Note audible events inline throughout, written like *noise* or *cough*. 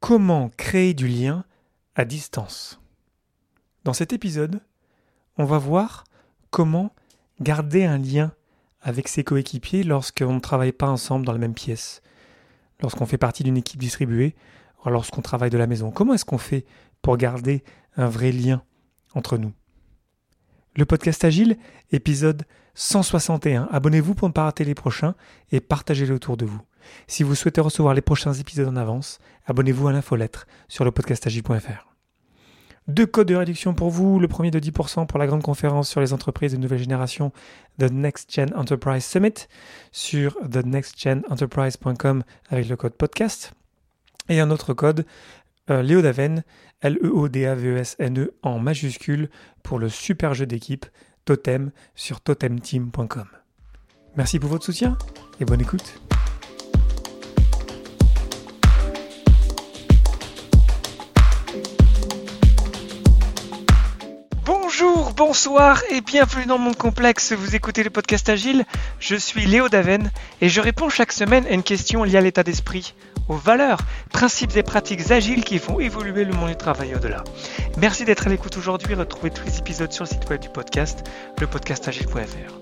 Comment créer du lien à distance Dans cet épisode, on va voir comment garder un lien avec ses coéquipiers lorsqu'on ne travaille pas ensemble dans la même pièce, lorsqu'on fait partie d'une équipe distribuée, lorsqu'on travaille de la maison. Comment est-ce qu'on fait pour garder un vrai lien entre nous? Le podcast Agile, épisode 161. Abonnez-vous pour ne pas rater les prochains et partagez-le autour de vous. Si vous souhaitez recevoir les prochains épisodes en avance, abonnez-vous à l'infolettre sur le podcastagi.fr. Deux codes de réduction pour vous. Le premier de 10% pour la grande conférence sur les entreprises de nouvelle génération The Next Gen Enterprise Summit sur thenextgenenterprise.com avec le code podcast. Et un autre code, euh, Daven, L-E-O-D-A-V-E-S-N-E e en majuscule pour le super jeu d'équipe Totem sur totemteam.com. Merci pour votre soutien et bonne écoute. Bonsoir et bienvenue dans Monde Complexe. Vous écoutez le podcast Agile. Je suis Léo Daven et je réponds chaque semaine à une question liée à l'état d'esprit, aux valeurs, principes et pratiques agiles qui font évoluer le monde du travail au-delà. Merci d'être à l'écoute aujourd'hui. Retrouvez tous les épisodes sur le site web du podcast, lepodcastagile.fr.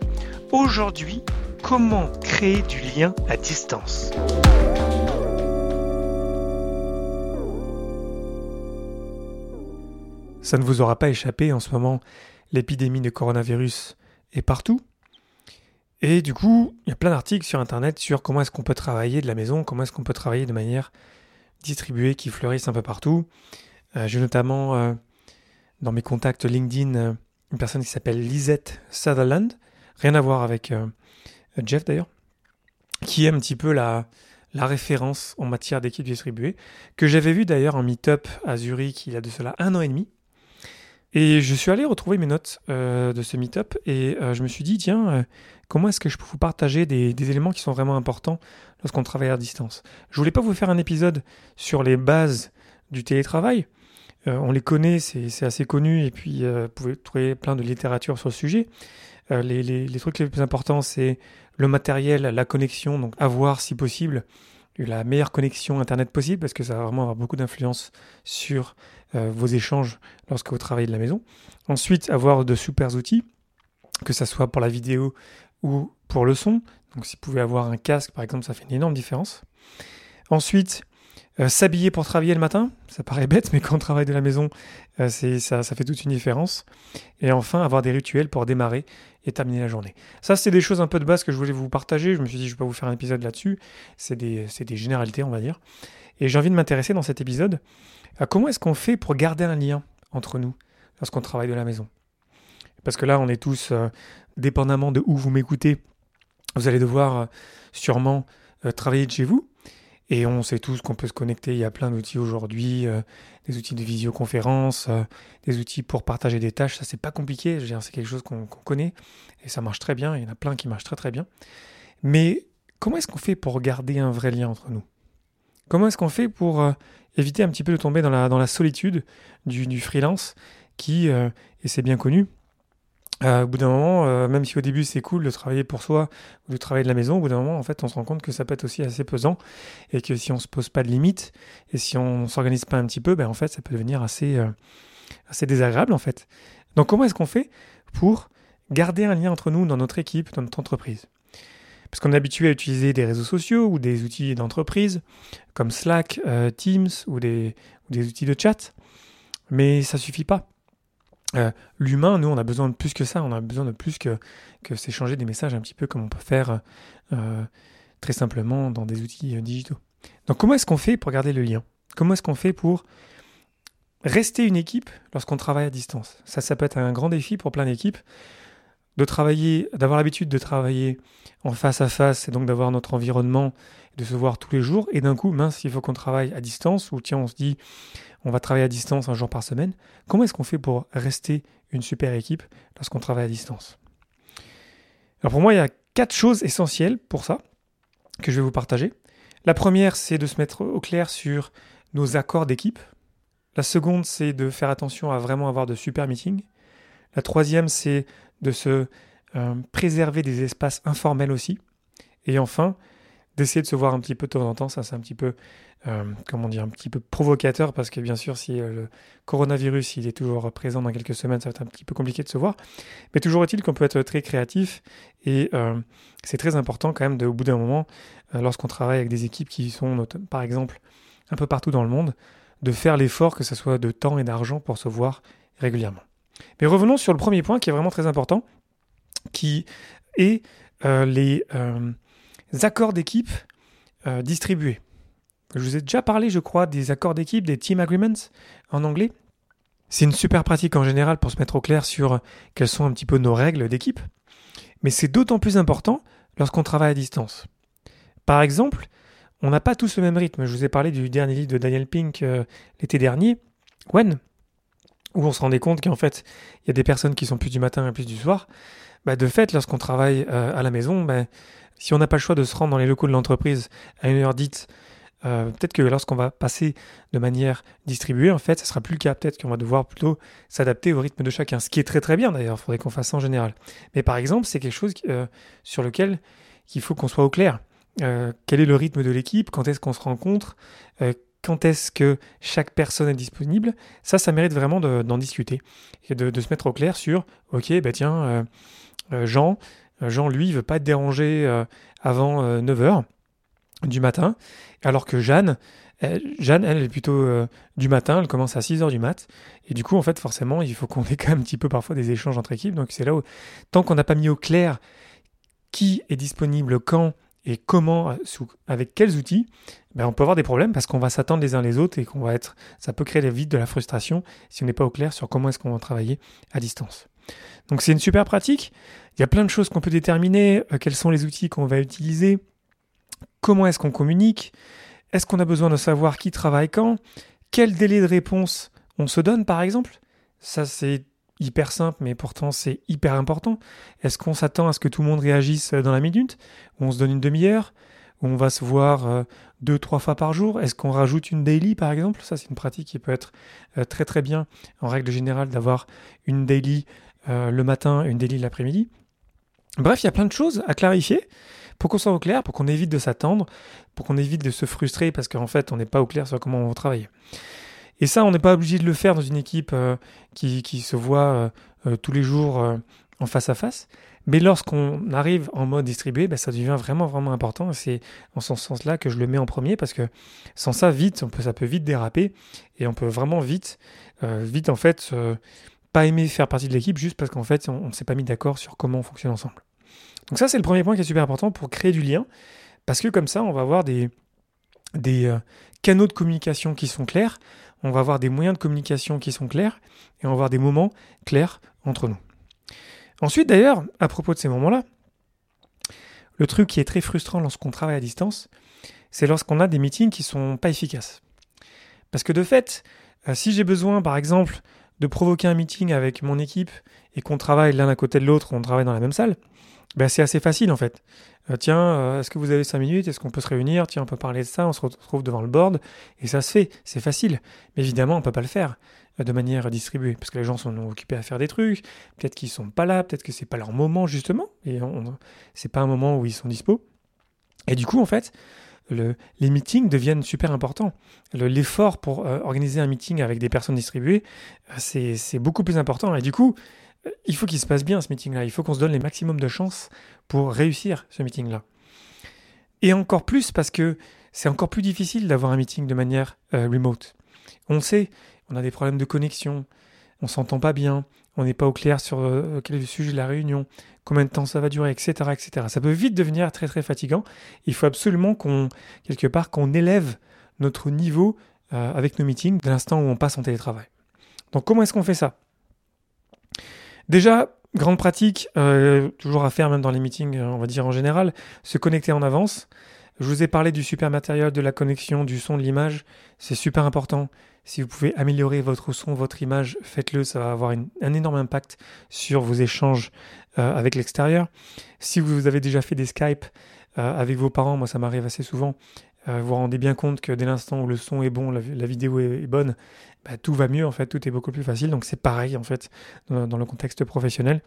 Aujourd'hui, comment créer du lien à distance? Ça ne vous aura pas échappé en ce moment, l'épidémie de coronavirus est partout. Et du coup, il y a plein d'articles sur Internet sur comment est-ce qu'on peut travailler de la maison, comment est-ce qu'on peut travailler de manière distribuée qui fleurissent un peu partout. Euh, J'ai notamment euh, dans mes contacts LinkedIn euh, une personne qui s'appelle Lisette Sutherland, rien à voir avec Jeff d'ailleurs, qui est un petit peu la, la référence en matière d'équipe distribuée, que j'avais vu d'ailleurs en meet-up à Zurich il y a de cela un an et demi. Et je suis allé retrouver mes notes euh, de ce meet-up et euh, je me suis dit, tiens, euh, comment est-ce que je peux vous partager des, éléments qui sont vraiment importants lorsqu'on travaille à distance? Je voulais pas vous faire un épisode sur les bases du télétravail. On les connaît, c'est assez connu et puis vous pouvez trouver plein de littérature sur le sujet. Les- les trucs les plus importants, c'est le matériel, la connexion, donc avoir si possible la meilleure connexion Internet possible parce que ça va vraiment avoir beaucoup d'influence sur euh, vos échanges lorsque vous travaillez de la maison. Ensuite, avoir de super outils, que ça soit pour la vidéo ou pour le son. Donc si vous pouvez avoir un casque, par exemple, ça fait une énorme différence. Ensuite, euh, s'habiller pour travailler le matin, ça paraît bête, mais *laughs* quand on travaille de la maison, euh, ça, ça fait toute une différence. Et enfin, avoir des rituels pour démarrer et terminer la journée. Ça, c'est des choses un peu de base que je voulais vous partager. Je me suis dit, je vais pas vous faire un épisode là-dessus. C'est des, des généralités, on va dire. Et j'ai envie de m'intéresser dans cet épisode à comment est-ce qu'on fait pour garder un lien entre nous lorsqu'on travaille de la maison. Parce que là, on est tous, euh, dépendamment de où vous m'écoutez, vous allez devoir sûrement travailler de chez vous. Et on sait tous qu'on peut se connecter. Il y a plein d'outils aujourd'hui, euh, des outils de visioconférence, euh, des outils pour partager des tâches. Ça, c'est pas compliqué. C'est quelque chose qu'on connaît et ça marche très bien. Il y en a plein qui marchent très très bien. Mais comment est-ce qu'on fait pour garder un vrai lien entre nous? Comment est-ce qu'on fait pour euh, éviter un petit peu de tomber dans la, dans la solitude du, du freelance qui, et c'est bien connu, euh, au bout d'un moment, euh, même si au début c'est cool de travailler pour soi ou de travailler de la maison, au bout d'un moment, en fait, on se rend compte que ça peut être aussi assez pesant et que si on se pose pas de limites et si on s'organise pas un petit peu, ben en fait, ça peut devenir assez, euh, assez désagréable en fait. Donc, comment est-ce qu'on fait pour garder un lien entre nous dans notre équipe, dans notre entreprise? Parce qu'on est habitué à utiliser des réseaux sociaux ou des outils d'entreprise comme Slack, Teams ou des, ou des outils de chat, mais ça suffit pas. Euh, L'humain, nous, on a besoin de plus que ça. On a besoin de plus que, s'échanger des messages un petit peu comme on peut faire euh, très simplement dans des outils euh, digitaux. Donc, comment est-ce qu'on fait pour garder le lien? Comment est-ce qu'on fait pour rester une équipe lorsqu'on travaille à distance? Ça, ça peut être un grand défi pour plein d'équipes de travailler, d'avoir l'habitude de travailler en face à face et donc d'avoir notre environnement, de se voir tous les jours. Et d'un coup, mince, il faut qu'on travaille à distance ou tiens, on se dit, on va travailler à distance un jour par semaine. Comment est-ce qu'on fait pour rester une super équipe lorsqu'on travaille à distance? Alors pour moi, il y a quatre choses essentielles pour ça que je vais vous partager. La première, c'est de se mettre au clair sur nos accords d'équipe. La seconde, c'est de faire attention à vraiment avoir de super meetings. La troisième, c'est de se euh, préserver des espaces informels aussi. Et enfin, d'essayer de se voir un petit peu de temps en temps. Ça, c'est un petit peu, euh, comment dire, un petit peu provocateur parce que bien sûr, si euh, le coronavirus est toujours présent dans quelques semaines, ça va être un petit peu compliqué de se voir. Mais toujours est-il qu'on peut être très créatif et c'est très important quand même, au bout d'un moment, lorsqu'on travaille avec des équipes qui sont, par exemple, un peu partout dans le monde, de faire l'effort, que ce soit de temps et d'argent, pour se voir régulièrement. Mais revenons sur le premier point qui est vraiment très important, qui est les accords d'équipe euh, distribués. Je vous ai déjà parlé, je crois, des accords d'équipe, des team agreements en anglais. C'est une super pratique en général pour se mettre au clair sur quelles sont un petit peu nos règles d'équipe. Mais c'est d'autant plus important lorsqu'on travaille à distance. Par exemple, on n'a pas tous le même rythme. Je vous ai parlé du dernier livre de Daniel Pink euh, l'été dernier, When, où on se rendait compte qu'en fait, il y a des personnes qui sont plus du matin et plus du soir. Bah, de fait, lorsqu'on travaille euh, à la maison, bah, si on n'a pas le choix de se rendre dans les locaux de l'entreprise à une heure dite, euh, peut-être que lorsqu'on va passer de manière distribuée, en fait, ça sera plus le cas. Peut-être qu'on va devoir plutôt s'adapter au rythme de chacun, ce qui est très très bien d'ailleurs. Il faudrait qu'on fasse ça en général. Mais par exemple, c'est quelque chose euh, sur lequel il faut qu'on soit au clair. quel est le rythme de l'équipe? Quand est-ce qu'on se rencontre? Quand est-ce que chaque personne est disponible, ça, ça mérite vraiment d'en discuter et de, se mettre au clair sur, ok, bah tiens, euh, Jean, euh, Jean, lui, veut pas être dérangé euh, avant 9h du matin, alors que Jeanne, Jeanne, elle est plutôt du matin, elle commence à 6h du mat. Et du coup, en fait, forcément, il faut qu'on ait quand même un petit peu parfois des échanges entre équipes. Donc c'est là où, tant qu'on n'a pas mis au clair qui est disponible quand et comment, avec quels outils, ben on peut avoir des problèmes parce qu'on va s'attendre les uns les autres et qu'on va être, ça peut créer vite de la frustration si on n'est pas au clair sur comment est-ce qu'on va travailler à distance. Donc c'est une super pratique. Il y a plein de choses qu'on peut déterminer, euh, quels sont les outils qu'on va utiliser, comment est-ce qu'on communique, est-ce qu'on a besoin de savoir qui travaille quand, quel délai de réponse on se donne par exemple. Ça c'est hyper simple mais pourtant c'est hyper important. Est-ce qu'on s'attend à ce que tout le monde réagisse dans la minute? Ou on se donne une demi-heure? Où on va se voir euh, deux, trois fois par jour? Est-ce qu'on rajoute une daily par exemple? Ça c'est une pratique qui peut être euh, très très bien en règle générale d'avoir une daily euh, le matin, une daily l'après-midi. Bref, il y a plein de choses à clarifier pour qu'on soit au clair, pour qu'on évite de s'attendre, pour qu'on évite de se frustrer parce qu'en fait, on n'est pas au clair sur comment on va travailler. Et ça, on n'est pas obligé de le faire dans une équipe euh, qui, se voit euh, tous les jours en face à face. Mais lorsqu'on arrive en mode distribué, ben, ça devient vraiment, vraiment important. C'est en ce sens-là que je le mets en premier parce que sans ça, vite, ça peut vite déraper et on peut vraiment vite, vite en fait, pas aimer faire partie de l'équipe juste parce qu'en fait, on ne s'est pas mis d'accord sur comment on fonctionne ensemble. Donc ça, c'est le premier point qui est super important pour créer du lien, parce que comme ça, on va avoir des, des euh, canaux de communication qui sont clairs, on va avoir des moyens de communication qui sont clairs, et on va avoir des moments clairs entre nous. Ensuite, d'ailleurs, à propos de ces moments-là, le truc qui est très frustrant lorsqu'on travaille à distance, c'est lorsqu'on a des meetings qui sont pas efficaces. Parce que de fait, euh, si j'ai besoin, par exemple, de provoquer un meeting avec mon équipe et qu'on travaille l'un à côté de l'autre, on travaille dans la même salle, ben c'est assez facile en fait. Euh, tiens, euh, est-ce que vous avez 5 minutes? Est-ce qu'on peut se réunir? Tiens, on peut parler de ça, on se retrouve devant le board, et ça se fait, c'est facile. Mais évidemment, on ne peut pas le faire euh, de manière distribuée, parce que les gens sont occupés à faire des trucs, peut-être qu'ils sont pas là, peut-être que c'est pas leur moment justement, et c'est pas un moment où ils sont dispo. Et du coup, en fait, les meetings deviennent super importants. L'effort pour organiser un meeting avec des personnes distribuées, c'est beaucoup plus important. Et du coup, il faut qu'il se passe bien ce meeting-là. Il faut qu'on se donne les maximum de chances pour réussir ce meeting-là. Et encore plus parce que c'est encore plus difficile d'avoir un meeting de manière remote. On sait, on a des problèmes de connexion, on s'entend pas bien, on n'est pas au clair sur quel est le sujet de la réunion, combien de temps ça va durer, etc., etc. Ça peut vite devenir très très fatigant. Il faut absolument qu'on, quelque part, qu'on élève notre niveau euh, avec nos meetings de l'instant où on passe en télétravail. Donc comment est-ce qu'on fait ça? Déjà, grande pratique, euh, toujours à faire même dans les meetings, on va dire en général, se connecter en avance. Je vous ai parlé du super matériel, de la connexion, du son, de l'image. C'est super important. Si vous pouvez améliorer votre son, votre image, faites-le. Ça va avoir un énorme impact sur vos échanges euh, avec l'extérieur. Si vous avez déjà fait des Skype euh, avec vos parents, moi ça m'arrive assez souvent, euh, vous vous rendez bien compte que dès l'instant où le son est bon, la, vidéo est, bonne, bah, tout va mieux en fait, tout est beaucoup plus facile. Donc c'est pareil en fait dans, le contexte professionnel.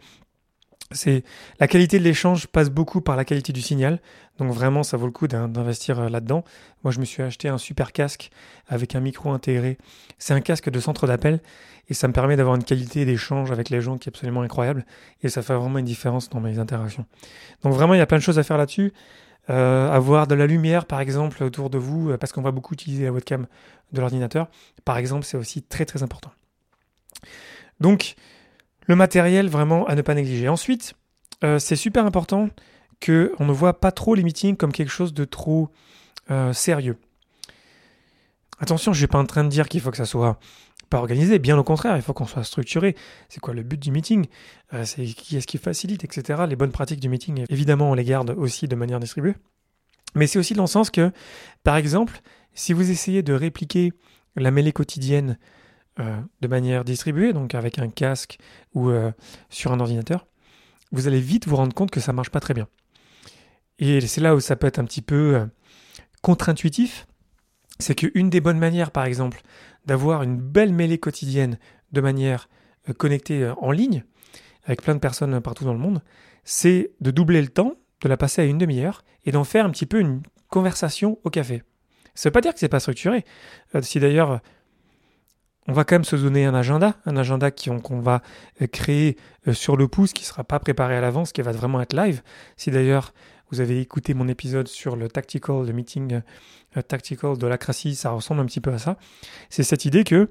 c'est la qualité de l'échange passe beaucoup par la qualité du signal. Donc vraiment, ça vaut le coup d'investir euh, là-dedans. Moi, je me suis acheté un super casque avec un micro intégré. C'est un casque de centre d'appel et ça me permet d'avoir une qualité d'échange avec les gens qui est absolument incroyable et ça fait vraiment une différence dans mes interactions. Donc vraiment, il y a plein de choses à faire là-dessus. Euh, avoir de la lumière, par exemple, autour de vous, euh, parce qu'on va beaucoup utiliser la webcam de l'ordinateur. Par exemple, c'est aussi très très important. Donc, le matériel, vraiment, à ne pas négliger. Ensuite, euh, c'est super important qu'on ne voit pas trop les meetings comme quelque chose de trop sérieux. Attention, je ne suis pas en train de dire qu'il faut que ça soit pas organisé, bien au contraire, il faut qu'on soit structuré. C'est quoi le but du meeting? Euh, C'est qui est-ce qui facilite, etc. Les bonnes pratiques du meeting, évidemment, on les garde aussi de manière distribuée. Mais c'est aussi dans le sens que, par exemple, si vous essayez de répliquer la mêlée quotidienne euh, de manière distribuée, donc avec un casque ou euh, sur un ordinateur, vous allez vite vous rendre compte que ça marche pas très bien. Et c'est là où ça peut être un petit peu contre-intuitif. C'est qu'une des bonnes manières, par exemple, d'avoir une belle mêlée quotidienne de manière connectée en ligne, avec plein de personnes partout dans le monde, c'est de doubler le temps, de la passer à une demi-heure, et d'en faire un petit peu une conversation au café. Ça ne veut pas dire que c'est pas structuré. si d'ailleurs on va quand même se donner un agenda, un agenda qu'on va euh, créer euh, sur le pouce, qui ne sera pas préparé à l'avance, qui va vraiment être live. Si d'ailleurs vous avez écouté mon épisode sur le tactical, le meeting tactical de l'acratie, ça ressemble un petit peu à ça. C'est cette idée que,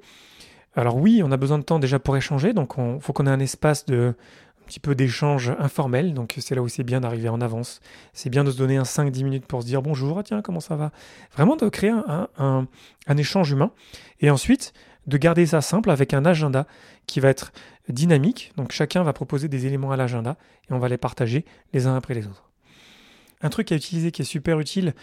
alors oui, on a besoin de temps déjà pour échanger, donc il faut qu'on ait un espace de un petit peu d'échange informel, donc c'est là où c'est bien d'arriver en avance. C'est bien de se donner un 5-10 minutes pour se dire bonjour, ah, tiens, comment ça va? Vraiment de créer un, un échange humain. Et ensuite, de garder ça simple avec un agenda qui va être dynamique. Donc chacun va proposer des éléments à l'agenda et on va les partager les uns après les autres. Un truc à utiliser qui est super utile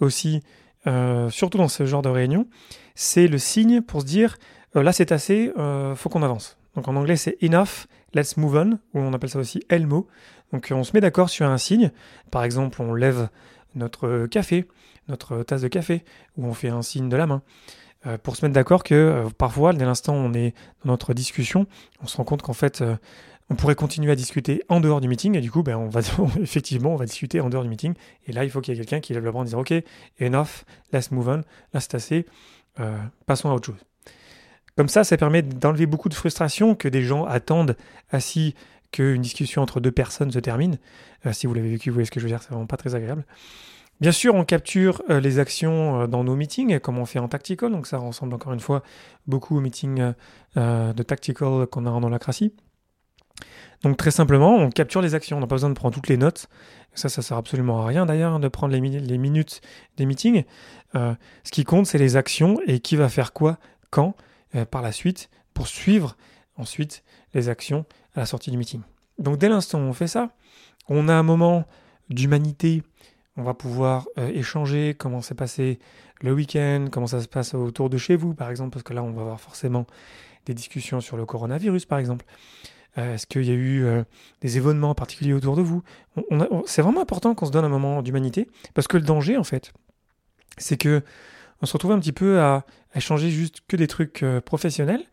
aussi, euh, surtout dans ce genre de réunion, c'est le signe pour se dire euh, là c'est assez, euh, faut qu'on avance. Donc en anglais c'est enough, let's move on, ou on appelle ça aussi Elmo. Donc on se met d'accord sur un signe. Par exemple, on lève notre café, notre tasse de café, ou on fait un signe de la main. Pour se mettre d'accord que parfois, dès l'instant où on est dans notre discussion, on se rend compte qu'en fait, on pourrait continuer à discuter en dehors du meeting, et du coup, ben, on va, *laughs* effectivement, on va discuter en dehors du meeting, et là, il faut qu'il y ait quelqu'un qui lève le bras en disant, OK, enough, let's move on, là, c'est assez, passons à autre chose. Comme ça, ça permet d'enlever beaucoup de frustration que des gens attendent assis qu'une discussion entre deux personnes se termine. si vous l'avez vécu, vous voyez ce que je veux dire, c'est vraiment pas très agréable. Bien sûr, on capture euh, les actions euh, dans nos meetings, comme on fait en tactical, donc ça ressemble encore une fois beaucoup aux meetings euh, de tactical qu'on a en holacratie. Donc très simplement, on capture les actions, on n'a pas besoin de prendre toutes les notes. Ça, ça sert absolument à rien d'ailleurs de prendre les, minutes des meetings. ce qui compte, c'est les actions et qui va faire quoi, quand, par la suite, pour suivre ensuite les actions à la sortie du meeting. Donc dès l'instant où on fait ça, on a un moment d'humanité on va pouvoir euh, échanger comment s'est passé le week-end, comment ça se passe autour de chez vous, par exemple, parce que là, on va avoir forcément des discussions sur le coronavirus, par exemple. Euh, est-ce qu'il y a eu euh, des événements particuliers autour de vous? C'est vraiment important qu'on se donne un moment d'humanité, parce que le danger, en fait, c'est que on se retrouve un petit peu à, échanger juste que des trucs professionnels,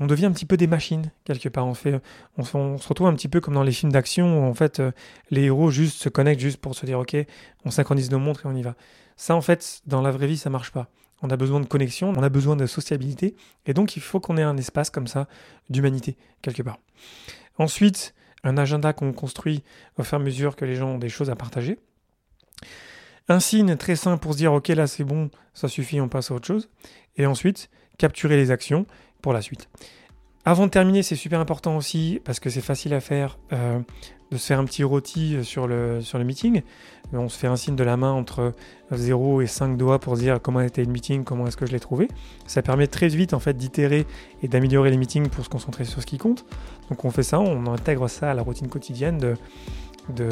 on devient un petit peu des machines quelque part. On, se retrouve un petit peu comme dans les films d'action où en fait euh, les héros juste se connectent juste pour se dire ok, on synchronise nos montres et on y va. Ça en fait dans la vraie vie ça marche pas. On a besoin de connexion, on a besoin de sociabilité et donc il faut qu'on ait un espace comme ça d'humanité quelque part. Ensuite, un agenda qu'on construit au fur et à mesure que les gens ont des choses à partager. Un signe très simple pour se dire ok là c'est bon, ça suffit, on passe à autre chose. Et ensuite, capturer les actions pour la suite. Avant de terminer, c'est super important aussi, parce que c'est facile à faire, euh, de se faire un petit rôti sur le, sur le meeting. On se fait un signe de la main entre 0 et 5 doigts pour dire comment était le meeting, comment est-ce que je l'ai trouvé. Ça permet très vite en fait d'itérer et d'améliorer les meetings pour se concentrer sur ce qui compte. Donc on fait ça, on intègre ça à la routine quotidienne de, de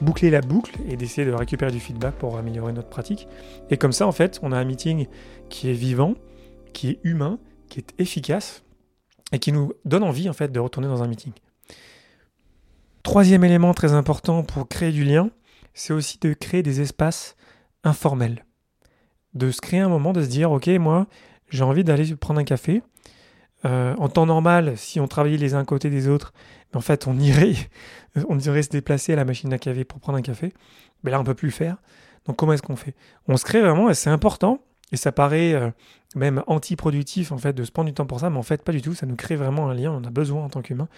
boucler la boucle et d'essayer de récupérer du feedback pour améliorer notre pratique. Et comme ça en fait, on a un meeting qui est vivant, qui est humain qui est efficace et qui nous donne envie en fait de retourner dans un meeting. Troisième élément très important pour créer du lien, c'est aussi de créer des espaces informels. De se créer un moment, de se dire, ok, moi, j'ai envie d'aller prendre un café. en temps normal, si on travaillait les uns côté des autres, en fait, on irait, *laughs* on irait se déplacer à la machine à café pour prendre un café. Mais là, on peut plus le faire. Donc, comment est-ce qu'on fait? On se crée vraiment, et c'est important, et ça paraît euh, même anti-productif en fait de se prendre du temps pour ça, mais en fait pas du tout, ça nous crée vraiment un lien, on a besoin en tant qu'humain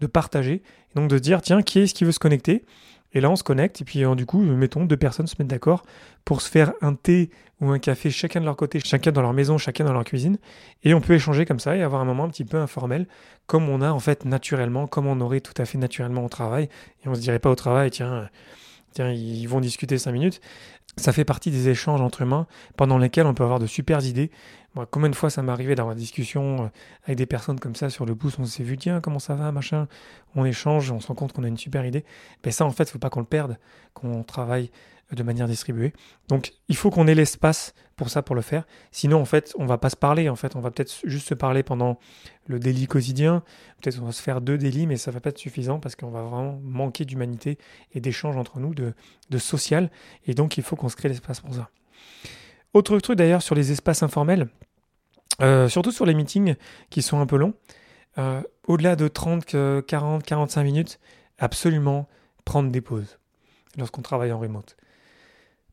de partager, et donc de dire tiens, qui est-ce qui veut se connecter? Et là on se connecte, et puis euh, du coup, mettons, deux personnes se mettent d'accord pour se faire un thé ou un café chacun de leur côté, chacun dans leur maison, chacun dans leur cuisine, et on peut échanger comme ça et avoir un moment un petit peu informel, comme on a en fait naturellement, comme on aurait tout à fait naturellement au travail, et on se dirait pas au travail, tiens, tiens, ils vont discuter cinq minutes ça fait partie des échanges entre humains pendant lesquels on peut avoir de super idées. Moi, combien de fois ça m'est arrivé d'avoir des discussions euh, avec des personnes comme ça sur le pouce, on s'est vu, tiens, comment ça va, machin, on échange, on se rend compte qu'on a une super idée. Mais ça, en fait, il ne faut pas qu'on le perde, qu'on travaille de manière distribuée. Donc il faut qu'on ait l'espace pour ça, pour le faire. Sinon, en fait, on va pas se parler. En fait, on va peut-être juste se parler pendant le délit quotidien. Peut-être on va se faire deux délits, mais ça va pas être suffisant parce qu'on va vraiment manquer d'humanité et d'échange entre nous, de, social. Et donc, il faut qu'on se crée l'espace pour ça. Autre truc d'ailleurs sur les espaces informels, euh, surtout sur les meetings qui sont un peu longs, euh, au-delà de 30, 40, 45 minutes, absolument prendre des pauses lorsqu'on travaille en remote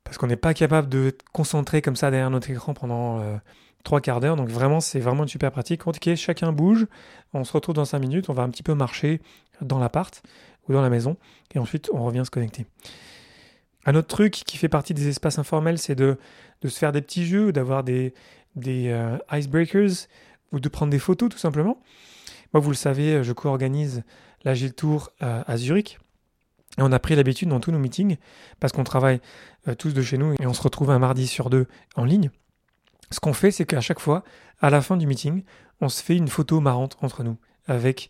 parce qu'on n'est pas capable de concentrer comme ça derrière notre écran pendant euh, trois quarts d'heure. Donc vraiment, c'est vraiment une super pratique. Ok, chacun bouge, on se retrouve dans cinq minutes, on va un petit peu marcher dans l'appart ou dans la maison, et ensuite on revient se connecter. Un autre truc qui fait partie des espaces informels, c'est de, se faire des petits jeux, d'avoir des, euh, icebreakers, ou de prendre des photos tout simplement. Moi, vous le savez, je co-organise l'Agile Tour euh, à Zurich. Et on a pris l'habitude dans tous nos meetings, parce qu'on travaille euh, tous de chez nous et on se retrouve un mardi sur deux en ligne. Ce qu'on fait, c'est qu'à chaque fois, à la fin du meeting, on se fait une photo marrante entre nous, avec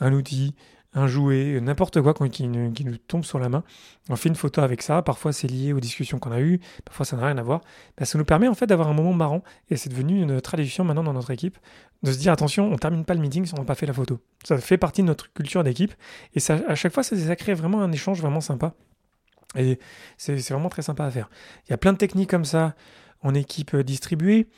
un outil, un jouet, n'importe quoi qui, nous, tombe sur la main. On fait une photo avec ça. Parfois, c'est lié aux discussions qu'on a eues. Parfois, ça n'a rien à voir. Ben, ça nous permet en fait d'avoir un moment marrant. Et c'est devenu une tradition maintenant dans notre équipe de se dire attention, on termine pas le meeting si on n'a pas fait la photo. Ça fait partie de notre culture d'équipe. Et ça, à chaque fois, ça, ça crée vraiment un échange vraiment sympa. Et c'est vraiment très sympa à faire. Il y a plein de techniques comme ça en équipe euh, distribuée.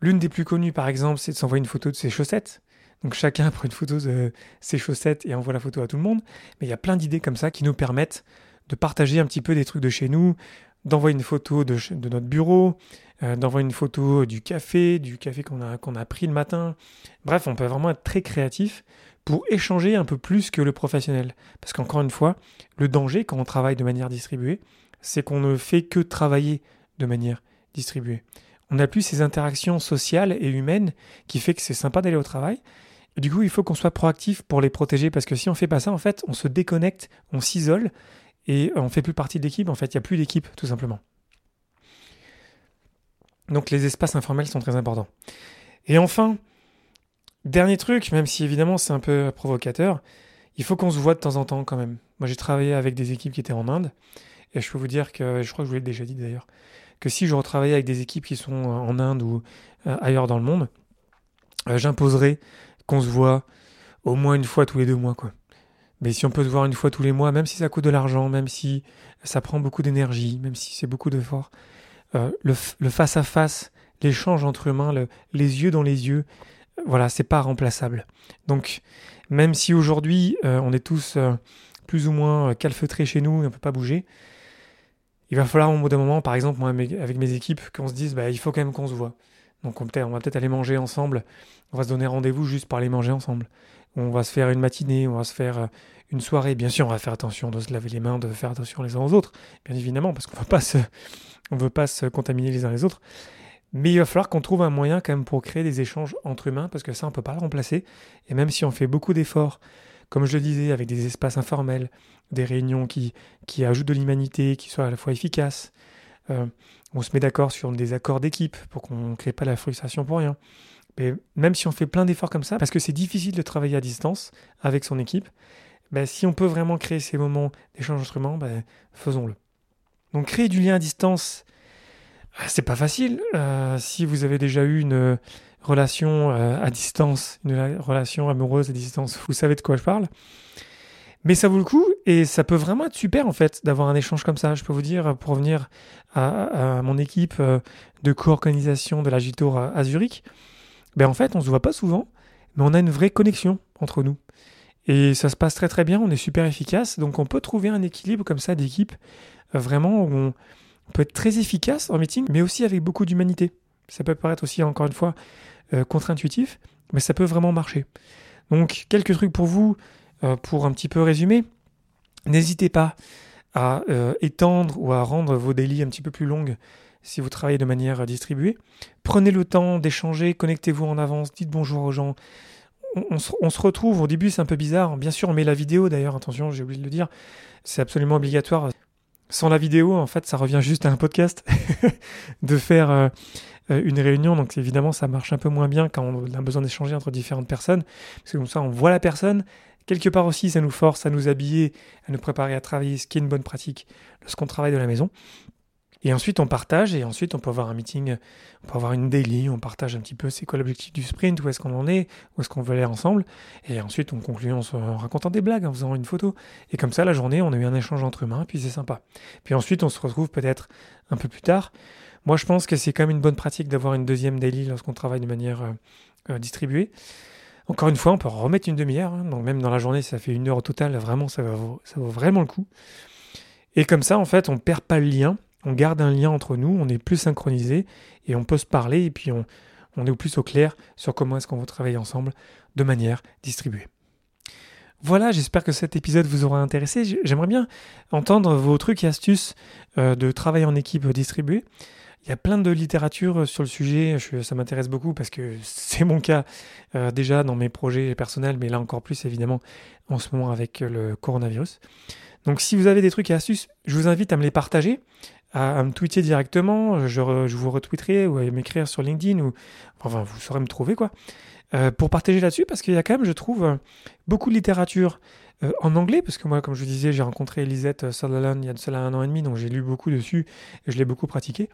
L'une des plus connues, par exemple, c'est de s'envoyer une photo de ses chaussettes. Donc chacun *laughs* prend une photo de ses chaussettes et envoie la photo à tout le monde. Mais il y a plein d'idées comme ça qui nous permettent de partager un petit peu des trucs de chez nous, d'envoyer une photo de, notre bureau, euh, d'envoyer une photo du café, du café qu'on a, qu'on a pris le matin. Bref, on peut vraiment être très créatif pour échanger un peu plus que le professionnel. Parce qu'encore une fois, le danger quand on travaille de manière distribuée, c'est qu'on ne fait que travailler de manière distribuée. On n'a plus ces interactions sociales et humaines qui fait que c'est sympa d'aller au travail, du coup, il faut qu'on soit proactif pour les protéger parce que si on fait pas ça, en fait, on se déconnecte, on s'isole et on fait plus partie de l'équipe. En fait, il n'y a plus d'équipe, tout simplement. Donc, les espaces informels sont très importants. Et enfin, dernier truc, même si évidemment c'est un peu provocateur, il faut qu'on se voit de temps en temps quand même. Moi, j'ai travaillé avec des équipes qui étaient en Inde et je peux vous dire que, je crois que je vous l'ai déjà dit d'ailleurs, que si je retravaillais avec des équipes qui sont en Inde ou euh, ailleurs dans le monde, euh, j'imposerais qu'on se voit au moins une fois tous les deux mois, quoi. Mais si on peut se voir une fois tous les mois, même si ça coûte de l'argent, même si ça prend beaucoup d'énergie, même si c'est beaucoup d'efforts, euh, le, face à face, l'échange entre humains, les yeux dans les yeux, voilà, c'est pas remplaçable. Donc, même si aujourd'hui euh, on est tous euh, plus ou moins calfeutrés chez nous on peut pas bouger, il va falloir au bout d'un moment, par exemple, moi avec mes équipes, qu'on se dise, bah, il faut quand même qu'on se voit. Donc on, va peut-être aller manger ensemble. On va se donner rendez-vous juste pour aller manger ensemble. On va se faire une matinée, on va se faire euh, une soirée. Bien sûr, on va faire attention de se laver les mains, de faire attention les uns aux autres, bien évidemment, parce qu'on ne veut pas se contaminer les uns les autres. Mais il va falloir qu'on trouve un moyen quand même pour créer des échanges entre humains, parce que ça, on ne peut pas le remplacer. Et même si on fait beaucoup d'efforts, comme je le disais, avec des espaces informels, des réunions qui, qui ajoutent de l'humanité, qui soient à la fois efficaces, euh, on se met d'accord sur des accords d'équipe pour qu'on ne crée pas la frustration pour rien. Mais même si on fait plein d'efforts comme ça, parce que c'est difficile de travailler à distance avec son équipe, ben, si on peut vraiment créer ces moments d'échange instruments, ben, faisons-le. Donc créer du lien à distance, euh, c'est pas facile. Euh, si vous avez déjà eu une relation à distance, une relation amoureuse à distance, vous savez de quoi je parle. Mais ça vaut le coup et ça peut vraiment être super en fait d'avoir un échange comme ça. Je peux vous dire, pour revenir à, mon équipe euh, de co-organisation de la Tour à, Zurich, ben en fait on se voit pas souvent, mais on a une vraie connexion entre nous. Et ça se passe très très bien, on est super efficace, donc on peut trouver un équilibre comme ça d'équipe, euh, vraiment où on peut être très efficace en meeting, mais aussi avec beaucoup d'humanité. Ça peut paraître aussi, encore une fois, euh, contre-intuitif, mais ça peut vraiment marcher. Donc, quelques trucs pour vous, euh, pour un petit peu résumer. N'hésitez pas à étendre ou à rendre vos délits un petit peu plus longues si vous travaillez de manière distribuée. Prenez le temps d'échanger, connectez-vous en avance, dites bonjour aux gens, on, se, retrouve, au début c'est un peu bizarre, bien sûr on met la vidéo d'ailleurs, attention j'ai oublié de le dire, c'est absolument obligatoire. Sans la vidéo, en fait, ça revient juste à un podcast *laughs* de faire euh, euh, une réunion. Donc évidemment, ça marche un peu moins bien quand on a besoin d'échanger entre différentes personnes. Parce que comme ça, on voit la personne. Quelque part aussi, ça nous force à nous habiller, à nous préparer à travailler, ce qui est une bonne pratique lorsqu'on travaille de la maison. Et ensuite, on partage, et ensuite, on peut avoir un meeting, on peut avoir une daily, on partage un petit peu c'est quoi l'objectif du sprint, où est-ce qu'on en est, où est-ce qu'on veut aller ensemble. Et ensuite, on conclut en, se, racontant des blagues, en faisant une photo. Et comme ça, la journée, on a eu un échange entre humains, puis c'est sympa. Puis ensuite, on se retrouve peut-être un peu plus tard. Moi, je pense que c'est quand même une bonne pratique d'avoir une deuxième daily lorsqu'on travaille de manière euh, euh, distribuée. Encore une fois, on peut remettre une demi-heure. Hein. donc même dans la journée, ça fait une heure au total. Vraiment, ça vaut, ça vaut vraiment le coup. Et comme ça, en fait, on perd pas le lien on garde un lien entre nous, on est plus synchronisé et on peut se parler et puis on, on est plus au clair sur comment est-ce qu'on va travailler ensemble de manière distribuée. Voilà, j'espère que cet épisode vous aura intéressé. J'aimerais bien entendre vos trucs et astuces euh, de travail en équipe distribuée. Il y a plein de littérature sur le sujet, ça m'intéresse beaucoup parce que *laughs* c'est mon cas euh, déjà dans mes projets personnels, mais là encore plus évidemment en ce moment avec le coronavirus. Donc si vous avez des trucs et astuces, je vous invite à me les partager à, me tweeter directement, je, vous retweeterai ou à m'écrire sur LinkedIn ou enfin vous saurez me trouver quoi. Euh, pour partager là-dessus parce qu'il y a quand même, je trouve, beaucoup de littérature euh, en anglais, parce que moi, comme je vous disais, j'ai rencontré Elisette Sutherland il y a de cela un an et demi, donc j'ai lu beaucoup dessus et je l'ai beaucoup pratiqué.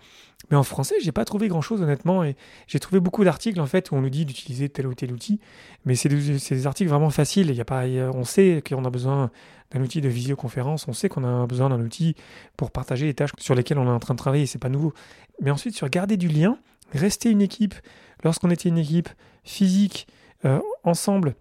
Mais en français, j'ai pas trouvé grand-chose honnêtement, et j'ai trouvé beaucoup d'articles en fait où on nous dit d'utiliser tel ou tel outil, mais c'est des, articles vraiment faciles. Il y a pas, on sait qu'on a besoin d'un outil de visioconférence, on sait qu'on a besoin d'un outil pour partager les tâches sur lesquelles on est en train de travailler, c'est pas nouveau. Mais ensuite, sur garder du lien, rester une équipe, lorsqu'on était une équipe physique, euh, ensemble,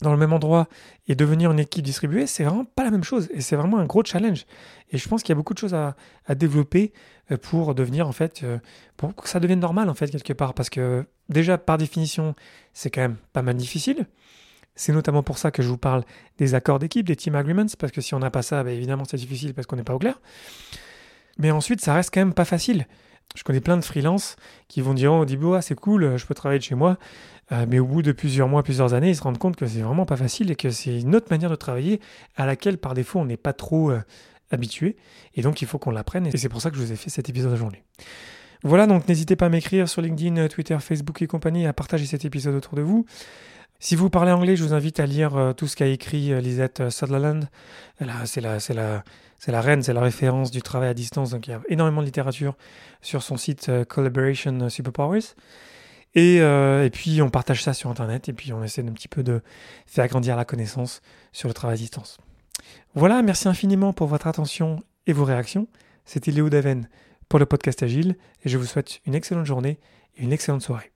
dans le même endroit et devenir une équipe distribuée, c'est vraiment pas la même chose et c'est vraiment un gros challenge. Et je pense qu'il y a beaucoup de choses à, développer euh, pour devenir en fait, euh, pour que ça devienne normal en fait quelque part, parce que déjà par définition, c'est quand même pas mal difficile. C'est notamment pour ça que je vous parle des accords d'équipe, des team agreements, parce que si on n'a pas ça, bah, évidemment c'est difficile parce qu'on n'est pas au clair. Mais ensuite, ça reste quand même pas facile. Je connais plein de freelances qui vont dire oh, au début, ah, c'est cool, je peux travailler de chez moi. Euh, mais au bout de plusieurs mois, plusieurs années, ils se rendent compte que c'est vraiment pas facile et que c'est une autre manière de travailler à laquelle, par défaut, on n'est pas trop euh, habitué. Et donc, il faut qu'on l'apprenne. Et c'est pour ça que je vous ai fait cet épisode aujourd'hui. Voilà, donc n'hésitez pas à m'écrire sur LinkedIn, Twitter, Facebook et compagnie, à partager cet épisode autour de vous. Si vous parlez anglais, je vous invite à lire euh, tout ce qu'a écrit Lisette Sutherland. C'est la, c'est la, c'est la reine, c'est la référence du travail à distance. Donc il y a énormément de littérature sur son site Collaboration Superpowers. Euh, et, puis on partage ça sur Internet et puis on essaie un petit peu de faire grandir la connaissance sur le travail à distance. Voilà, merci infiniment pour votre attention et vos réactions. C'était Léo Daven pour le podcast Agile et je vous souhaite une excellente journée et une excellente soirée.